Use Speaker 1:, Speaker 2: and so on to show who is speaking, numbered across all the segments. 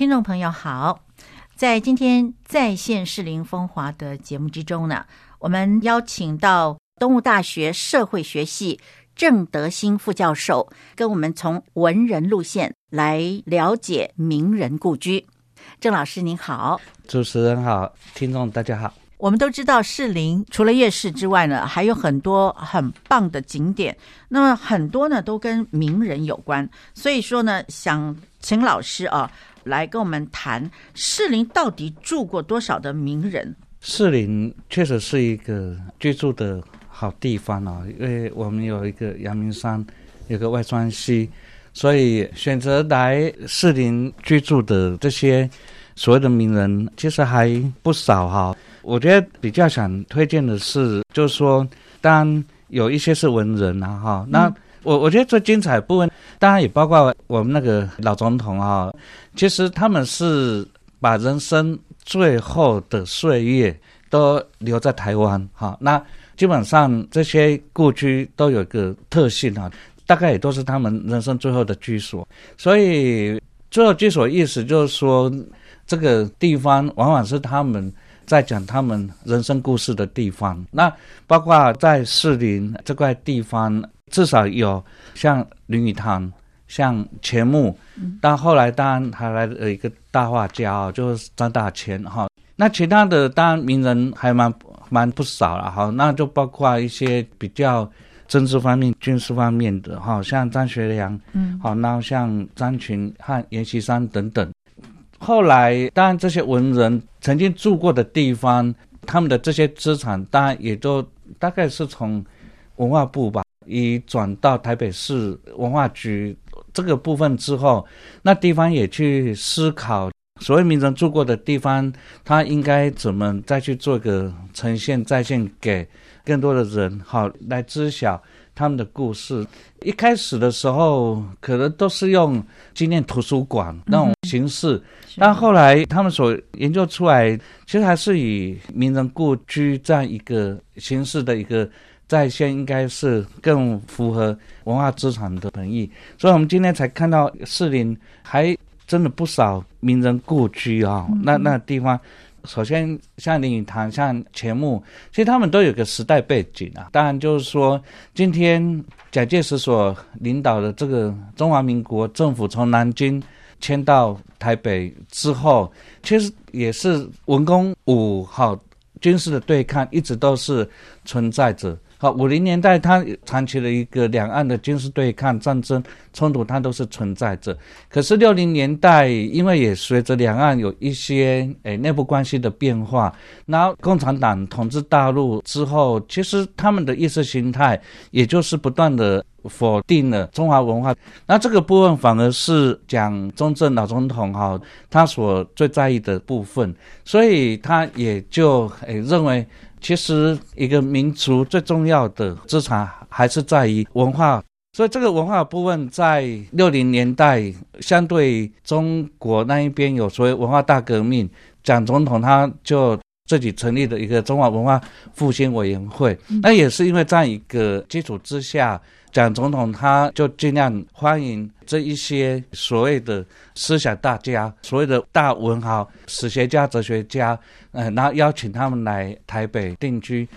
Speaker 1: 听众朋友好，在今天在线适龄风华的节目之中呢，我们邀请到东吴大学社会学系郑德兴副教授，跟我们从文人路线来了解名人故居。郑老师您好，
Speaker 2: 主持人好，听众大家好。
Speaker 1: 我们都知道士林除了夜市之外呢，还有很多很棒的景点。那么很多呢都跟名人有关，所以说呢，想请老师啊来跟我们谈士林到底住过多少的名人。
Speaker 2: 士林确实是一个居住的好地方啊，因为我们有一个阳明山，有个外双溪，所以选择来士林居住的这些所谓的名人，其实还不少哈。我觉得比较想推荐的是，就是说，当然有一些是文人啊，哈。那我我觉得最精彩部分，当然也包括我们那个老总统啊。其实他们是把人生最后的岁月都留在台湾，哈。那基本上这些故居都有一个特性啊，大概也都是他们人生最后的居所。所以最后居所意思就是说，这个地方往往是他们。在讲他们人生故事的地方，那包括在士林这块地方，至少有像林语堂、像钱穆，但后来当然还来了一个大画家，就是张大千哈。那其他的当然名人还蛮蛮不少了哈，那就包括一些比较政治方面、军事方面的哈，像张学良，嗯，好，那像张群和阎锡山等等。后来，当然这些文人曾经住过的地方，他们的这些资产，当然也都大概是从文化部吧，移转到台北市文化局这个部分之后，那地方也去思考，所谓名人住过的地方，他应该怎么再去做个呈现再现给更多的人，好来知晓。他们的故事一开始的时候，可能都是用纪念图书馆那种形式，但后来他们所研究出来，其实还是以名人故居这样一个形式的一个再现，应该是更符合文化资产的本意。所以，我们今天才看到士林还真的不少名人故居啊，那那地方。首先，像林语堂、像钱穆，其实他们都有个时代背景啊。当然，就是说，今天蒋介石所领导的这个中华民国政府从南京迁到台北之后，其实也是文攻武好军事的对抗，一直都是存在着。好，五零年代它长期的一个两岸的军事对抗、战争冲突，它都是存在着。可是六零年代，因为也随着两岸有一些诶内部关系的变化，然后共产党统治大陆之后，其实他们的意识形态也就是不断的否定了中华文化。那这个部分反而是蒋中正老总统哈他所最在意的部分，所以他也就诶认为。其实，一个民族最重要的资产还是在于文化，所以这个文化部分在六零年代，相对中国那一边有所谓文化大革命，蒋总统他就自己成立的一个中华文化复兴委员会，那也是因为这样一个基础之下。蒋总统他就尽量欢迎这一些所谓的思想大家，所谓的大文豪、史学家、哲学家，呃，然后邀请他们来台北定居。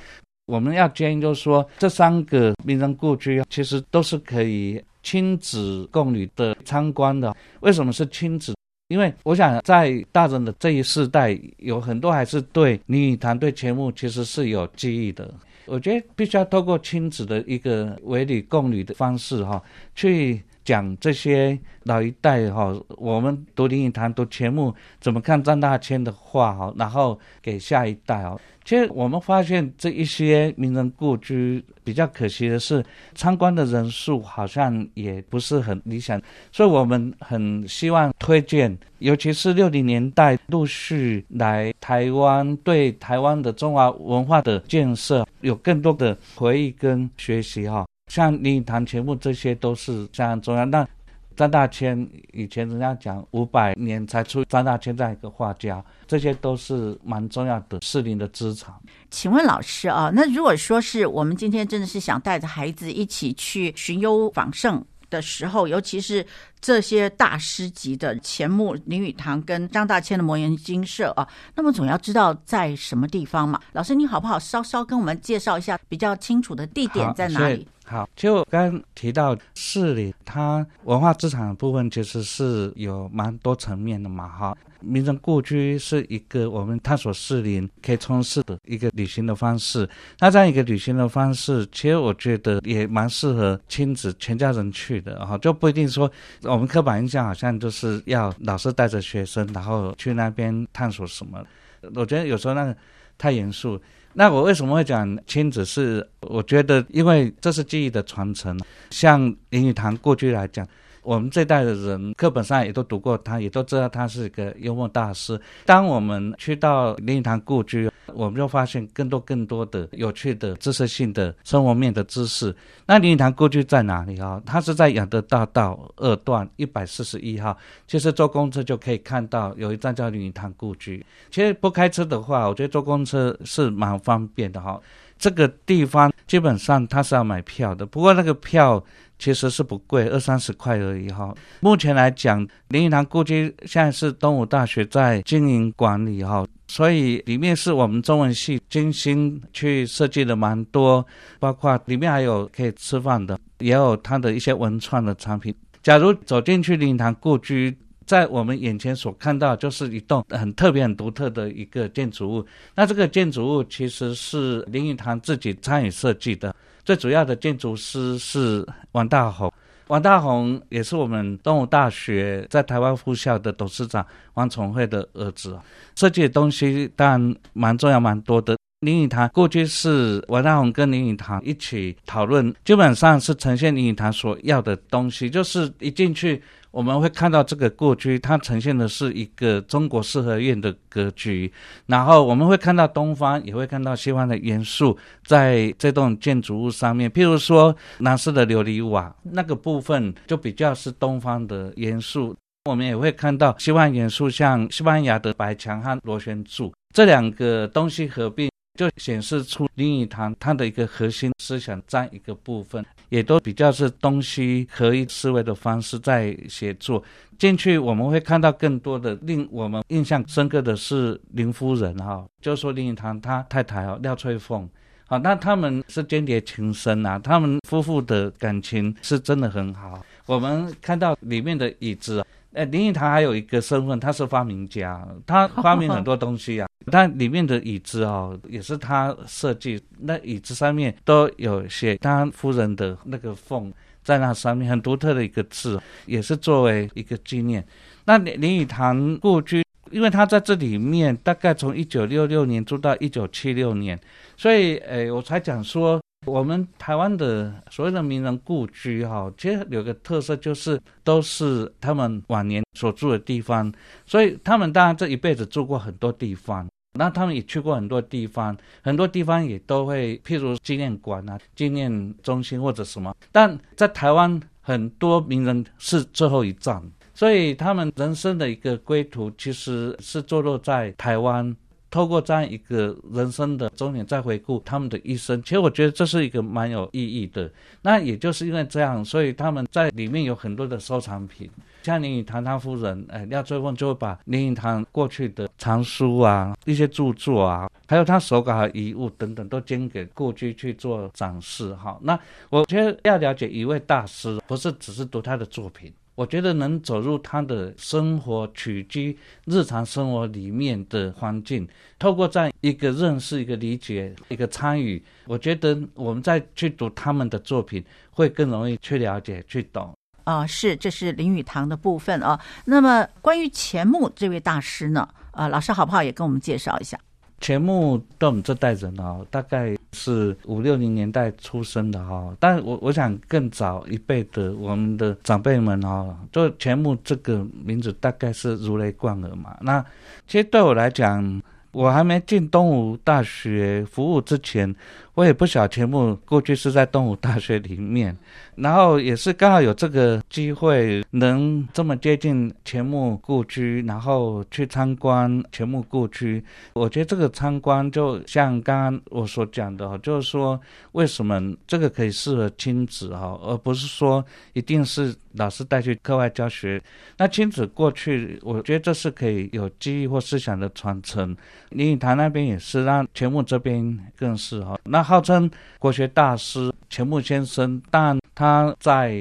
Speaker 2: 我们要建议就是说，这三个名人故居其实都是可以亲子共旅的参观的。为什么是亲子？因为我想在大人的这一世代，有很多还是对林语堂、对钱穆其实是有记忆的。我觉得必须要透过亲子的一个为理共旅的方式哈，去讲这些老一代哈，我们读林语堂、读钱穆怎么看张大千的话哈，然后给下一代哦。其实我们发现这一些名人故居比较可惜的是，参观的人数好像也不是很理想，所以我们很希望推荐，尤其是六零年代陆续来台湾，对台湾的中华文化的建设有更多的回忆跟学习哈。像林语堂、钱穆这些都是非常重要。那张大千以前人家讲五百年才出张大千这样一个画家，这些都是蛮重要的适龄的资产。
Speaker 1: 请问老师啊，那如果说是我们今天真的是想带着孩子一起去寻幽访胜的时候，尤其是这些大师级的钱穆、林语堂跟张大千的摩岩金舍啊，那么总要知道在什么地方嘛。老师，你好不好稍稍跟我们介绍一下比较清楚的地点在哪里？
Speaker 2: 好，就刚刚提到市里，它文化资产部分其实是有蛮多层面的嘛，哈。名人故居是一个我们探索市林可以从事的一个旅行的方式。那这样一个旅行的方式，其实我觉得也蛮适合亲子全家人去的，哈，就不一定说我们刻板印象好像就是要老师带着学生，然后去那边探索什么。我觉得有时候那个太严肃。那我为什么会讲亲子？是我觉得，因为这是记忆的传承。像林语堂过去来讲。我们这代的人课本上也都读过他，也都知道他是一个幽默大师。当我们去到林语堂故居，我们就发现更多更多的有趣的知识性的生活面的知识。那林语堂故居在哪里啊？它是在养德大道二段一百四十一号。其实坐公车就可以看到有一站叫林语堂故居。其实不开车的话，我觉得坐公车是蛮方便的哈。这个地方基本上它是要买票的，不过那个票。其实是不贵，二三十块而已哈。目前来讲，林语堂故居现在是东吴大学在经营管理哈，所以里面是我们中文系精心去设计的蛮多，包括里面还有可以吃饭的，也有它的一些文创的产品。假如走进去林语堂故居，在我们眼前所看到就是一栋很特别、很独特的一个建筑物。那这个建筑物其实是林语堂自己参与设计的。最主要的建筑师是王大宏，王大宏也是我们东吴大学在台湾附校的董事长王崇惠的儿子。设计的东西当然蛮重要、蛮多的。林语堂过去是王大宏跟林语堂一起讨论，基本上是呈现林语堂所要的东西，就是一进去。我们会看到这个故居，它呈现的是一个中国四合院的格局。然后我们会看到东方，也会看到西方的元素在这栋建筑物上面。譬如说南式的琉璃瓦，那个部分就比较是东方的元素。我们也会看到西方元素，像西班牙的白墙和螺旋柱这两个东西合并。就显示出林语堂他的一个核心思想占一个部分，也都比较是东西合一思维的方式在写作。进去我们会看到更多的令我们印象深刻的是林夫人哈，就是说林语堂他太太哦廖翠凤，好，那他们是间谍情深啊，他们夫妇的感情是真的很好。我们看到里面的椅子。哎，林语堂还有一个身份，他是发明家，他发明很多东西啊。他里面的椅子哦，也是他设计，那椅子上面都有写他夫人的那个凤在那上面，很独特的一个字，也是作为一个纪念。那林林语堂故居，因为他在这里面大概从一九六六年住到一九七六年，所以诶，我才讲说。我们台湾的所谓的名人故居，哈，其实有个特色，就是都是他们晚年所住的地方，所以他们当然这一辈子住过很多地方，那他们也去过很多地方，很多地方也都会，譬如纪念馆啊、纪念中心或者什么。但在台湾，很多名人是最后一站，所以他们人生的一个归途，其实是坐落在台湾。透过这样一个人生的终点，再回顾他们的一生，其实我觉得这是一个蛮有意义的。那也就是因为这样，所以他们在里面有很多的收藏品，像林语堂他夫人，哎，廖翠凤就会把林语堂过去的藏书啊、一些著作啊，还有他手稿和遗物等等，都捐给故居去做展示。哈，那我觉得要了解一位大师，不是只是读他的作品。我觉得能走入他的生活起居、日常生活里面的环境，透过这样一个认识、一个理解、一个参与，我觉得我们再去读他们的作品，会更容易去了解、去懂。
Speaker 1: 啊，是，这是林语堂的部分啊。那么关于钱穆这位大师呢？啊，老师好不好也跟我们介绍一下？
Speaker 2: 钱穆对我们这代人哦，大概是五六零年代出生的哈，但我我想更早一辈的我们的长辈们哦，就钱穆这个名字大概是如雷贯耳嘛。那其实对我来讲，我还没进东吴大学服务之前，我也不晓钱穆过去是在东吴大学里面。然后也是刚好有这个机会，能这么接近钱穆故居，然后去参观钱穆故居。我觉得这个参观就像刚刚我所讲的，就是说为什么这个可以适合亲子哈，而不是说一定是老师带去课外教学。那亲子过去，我觉得这是可以有记忆或思想的传承。林语堂那边也是，让钱穆这边更是哈。那号称国学大师钱穆先生，但他在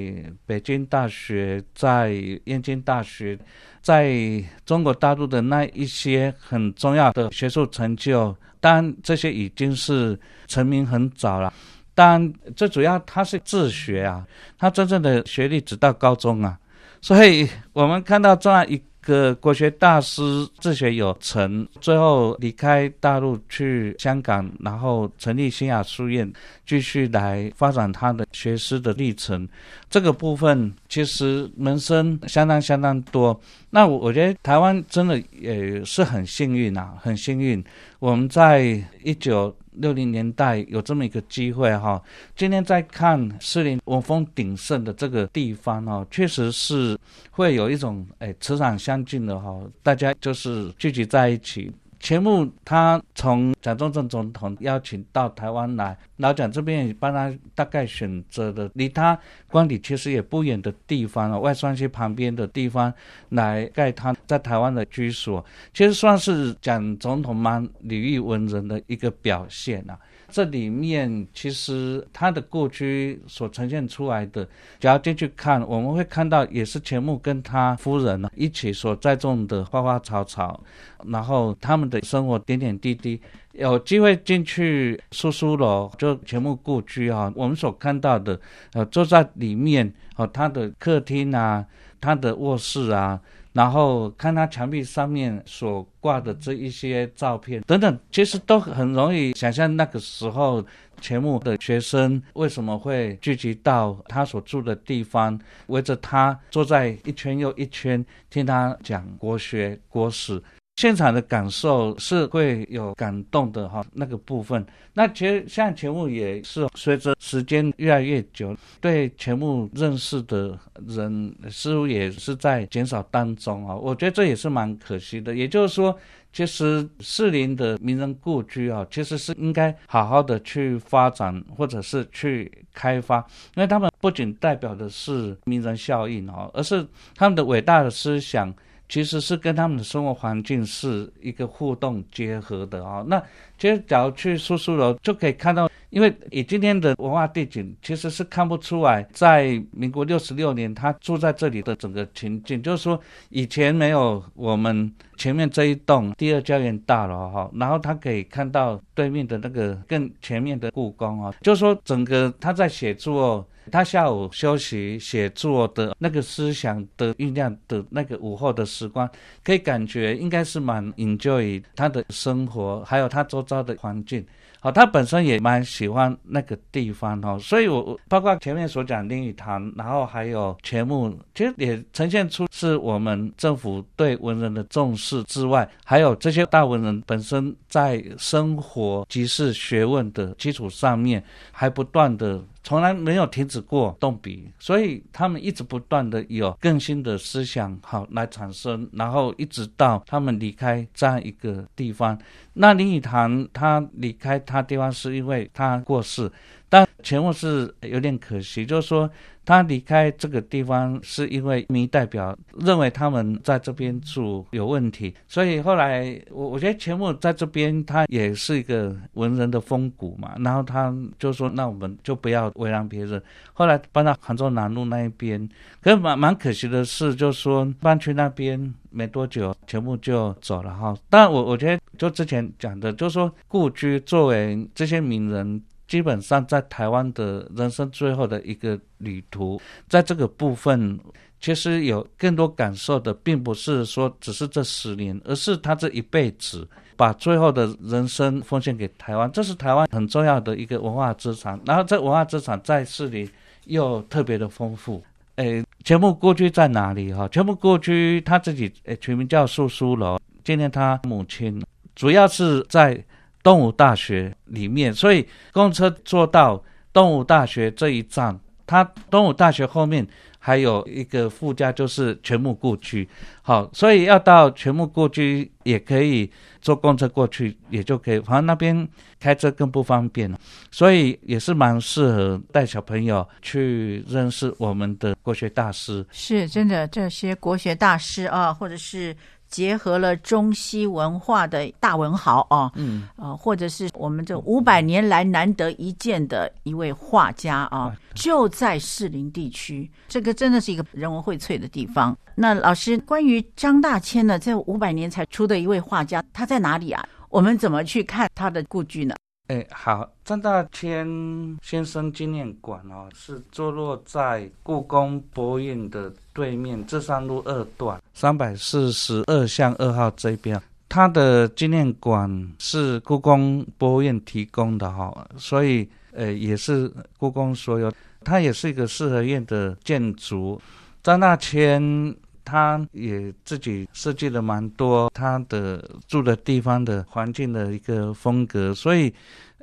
Speaker 2: 北京大学、在燕京大学，在中国大陆的那一些很重要的学术成就，当然这些已经是成名很早了。当然，最主要他是自学啊，他真正的学历只到高中啊，所以我们看到这样一。个国学大师自学有成，最后离开大陆去香港，然后成立新雅书院，继续来发展他的学师的历程。这个部分其实门生相当相当多。那我我觉得台湾真的也是很幸运啊，很幸运。我们在一九。六零年代有这么一个机会哈，今天在看士林文风鼎盛的这个地方哦，确实是会有一种哎磁场相近的哈，大家就是聚集在一起。钱穆他从蒋中正总统邀请到台湾来，老蒋这边也帮他大概选择的离他官邸其实也不远的地方啊，外双溪旁边的地方来盖他在台湾的居所，其实算是蒋总统蛮礼遇文人的一个表现啊。这里面其实他的故居所呈现出来的，只要进去看，我们会看到也是钱穆跟他夫人一起所栽种的花花草草，然后他们的生活点点滴滴。有机会进去叔叔楼，就钱穆故居啊，我们所看到的，呃，坐在里面哦，他的客厅啊，他的卧室啊。然后看他墙壁上面所挂的这一些照片等等，其实都很容易想象那个时候钱穆的学生为什么会聚集到他所住的地方，围着他坐在一圈又一圈，听他讲国学国史。现场的感受是会有感动的哈，那个部分。那其实像钱穆也是随着时间越来越久，对钱穆认识的人似乎也是在减少当中啊。我觉得这也是蛮可惜的。也就是说，其实士林的名人故居啊，其实是应该好好的去发展或者是去开发，因为他们不仅代表的是名人效应啊，而是他们的伟大的思想。其实是跟他们的生活环境是一个互动结合的啊。那其实假如去苏苏楼就可以看到，因为以今天的文化背景，其实是看不出来，在民国六十六年他住在这里的整个情境，就是说以前没有我们前面这一栋第二家园大楼哈，然后他可以看到对面的那个更前面的故宫啊，就是说整个他在写作。他下午休息写作的那个思想的酝酿的那个午后的时光，可以感觉应该是蛮 enjoy 他的生活，还有他周遭的环境。好，他本身也蛮喜欢那个地方哈，所以我包括前面所讲林语堂，然后还有钱穆，其实也呈现出是我们政府对文人的重视之外，还有这些大文人本身在生活即是学问的基础上面，还不断的。从来没有停止过动笔，所以他们一直不断的有更新的思想好来产生，然后一直到他们离开这样一个地方。那林语堂他离开他地方是因为他过世。但钱穆是有点可惜，就是说他离开这个地方是因为民代表认为他们在这边住有问题，所以后来我我觉得钱穆在这边他也是一个文人的风骨嘛，然后他就说那我们就不要为难别人，后来搬到杭州南路那一边，可是蛮蛮可惜的是，就是说搬去那边没多久，钱穆就走了哈。但我我觉得就之前讲的，就是说故居作为这些名人。基本上在台湾的人生最后的一个旅途，在这个部分，其实有更多感受的，并不是说只是这十年，而是他这一辈子把最后的人生奉献给台湾，这是台湾很重要的一个文化资产。然后这文化资产在市里又特别的丰富。诶，全部故居在哪里？哈，全部故居他自己诶取名叫素书楼，纪念他母亲。主要是在东吴大学里面，所以公车坐到东吴大学这一站，它东吴大学后面。还有一个附加就是全木故居，好，所以要到全木故居也可以坐公车过去，也就可以。反正那边开车更不方便，所以也是蛮适合带小朋友去认识我们的国学大师。
Speaker 1: 是真的，这些国学大师啊，或者是。结合了中西文化的大文豪啊，嗯，呃，或者是我们这五百年来难得一见的一位画家啊，就在士林地区，这个真的是一个人文荟萃的地方。那老师，关于张大千呢，这五百年才出的一位画家，他在哪里啊？我们怎么去看他的故居呢？
Speaker 2: 哎，好，张大千先生纪念馆哦，是坐落在故宫博物院的对面，这山路二段三百四十二巷二号这边。他的纪念馆是故宫博物院提供的哈，所以呃也是故宫所有。它也是一个四合院的建筑。张大千他也自己设计了蛮多他的住的地方的环境的一个风格，所以。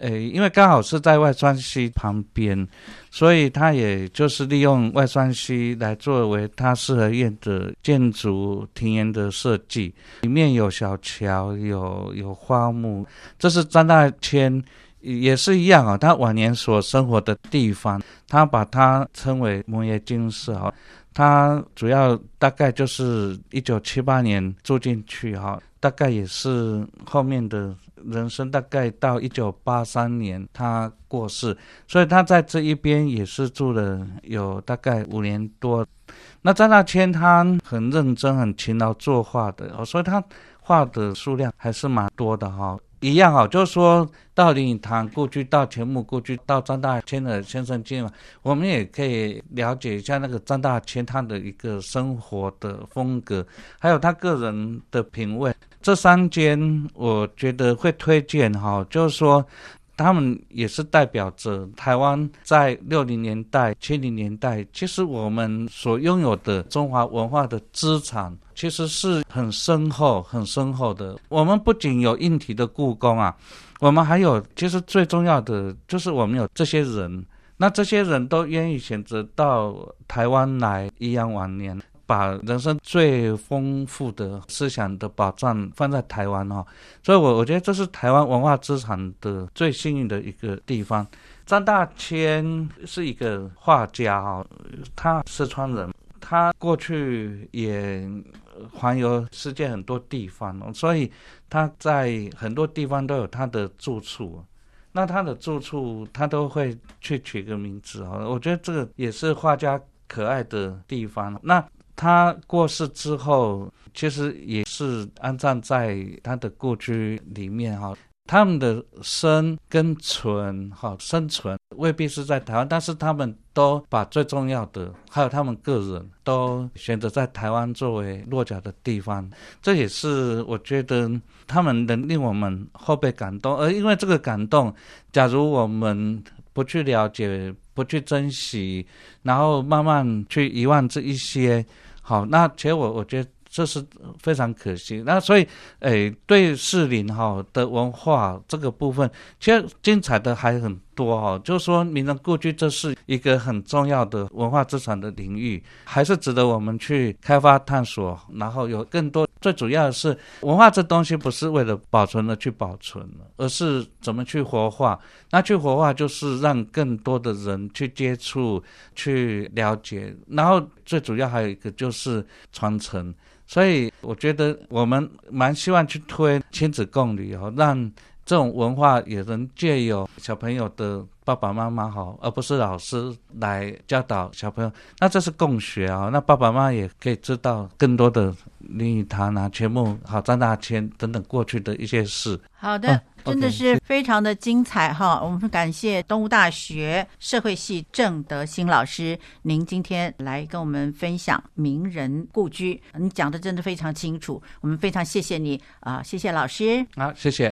Speaker 2: 诶，因为刚好是在外双溪旁边，所以他也就是利用外双溪来作为他四合院的建筑庭园的设计。里面有小桥，有有花木。这是张大千 也是一样啊，他晚年所生活的地方，他把它称为摩耶金舍啊。他主要大概就是一九七八年住进去哈，大概也是后面的。人生大概到一九八三年，他过世，所以他在这一边也是住了有大概五年多。那张大千他很认真、很勤劳作画的，所以他画的数量还是蛮多的哈。一样哈，就是说到林语堂故居、到钱穆故居、到张大千的先生进嘛，我们也可以了解一下那个张大千他的一个生活的风格，还有他个人的品味。这三间我觉得会推荐哈，就是说他们也是代表着台湾在六零年代、七零年代，其实我们所拥有的中华文化的资产，其实是很深厚、很深厚的。我们不仅有硬体的故宫啊，我们还有，其实最重要的就是我们有这些人，那这些人都愿意选择到台湾来颐养晚年。把人生最丰富的思想的宝藏放在台湾哈，所以我我觉得这是台湾文化资产的最幸运的一个地方。张大千是一个画家哈，他四川人，他过去也环游世界很多地方，所以他在很多地方都有他的住处。那他的住处他都会去取个名字啊，我觉得这个也是画家可爱的地方。那他过世之后，其实也是安葬在他的故居里面哈。他们的生跟存哈，生存未必是在台湾，但是他们都把最重要的，还有他们个人都选择在台湾作为落脚的地方。这也是我觉得他们能令我们后辈感动，而因为这个感动，假如我们不去了解、不去珍惜，然后慢慢去遗忘这一些。好，那其实我我觉得这是非常可惜。那所以，诶，对士林哈的文化这个部分，其实精彩的还很。多哈，就是说名人故居这是一个很重要的文化资产的领域，还是值得我们去开发探索。然后有更多，最主要的是文化这东西不是为了保存而去保存而是怎么去活化。那去活化就是让更多的人去接触、去了解。然后最主要还有一个就是传承。所以我觉得我们蛮希望去推亲子共旅游，让。这种文化也能借由小朋友的爸爸妈妈好，而不是老师来教导小朋友。那这是共学啊，那爸爸妈妈也可以知道更多的林语堂啊、全部好张大千等等过去的一些事。
Speaker 1: 好的，真的是非常的精彩哈！我们感谢东吴大学社会系郑德兴老师，您今天来跟我们分享名人故居，你讲的真的非常清楚，我们非常谢谢你啊，谢谢老师。
Speaker 2: 好，谢谢。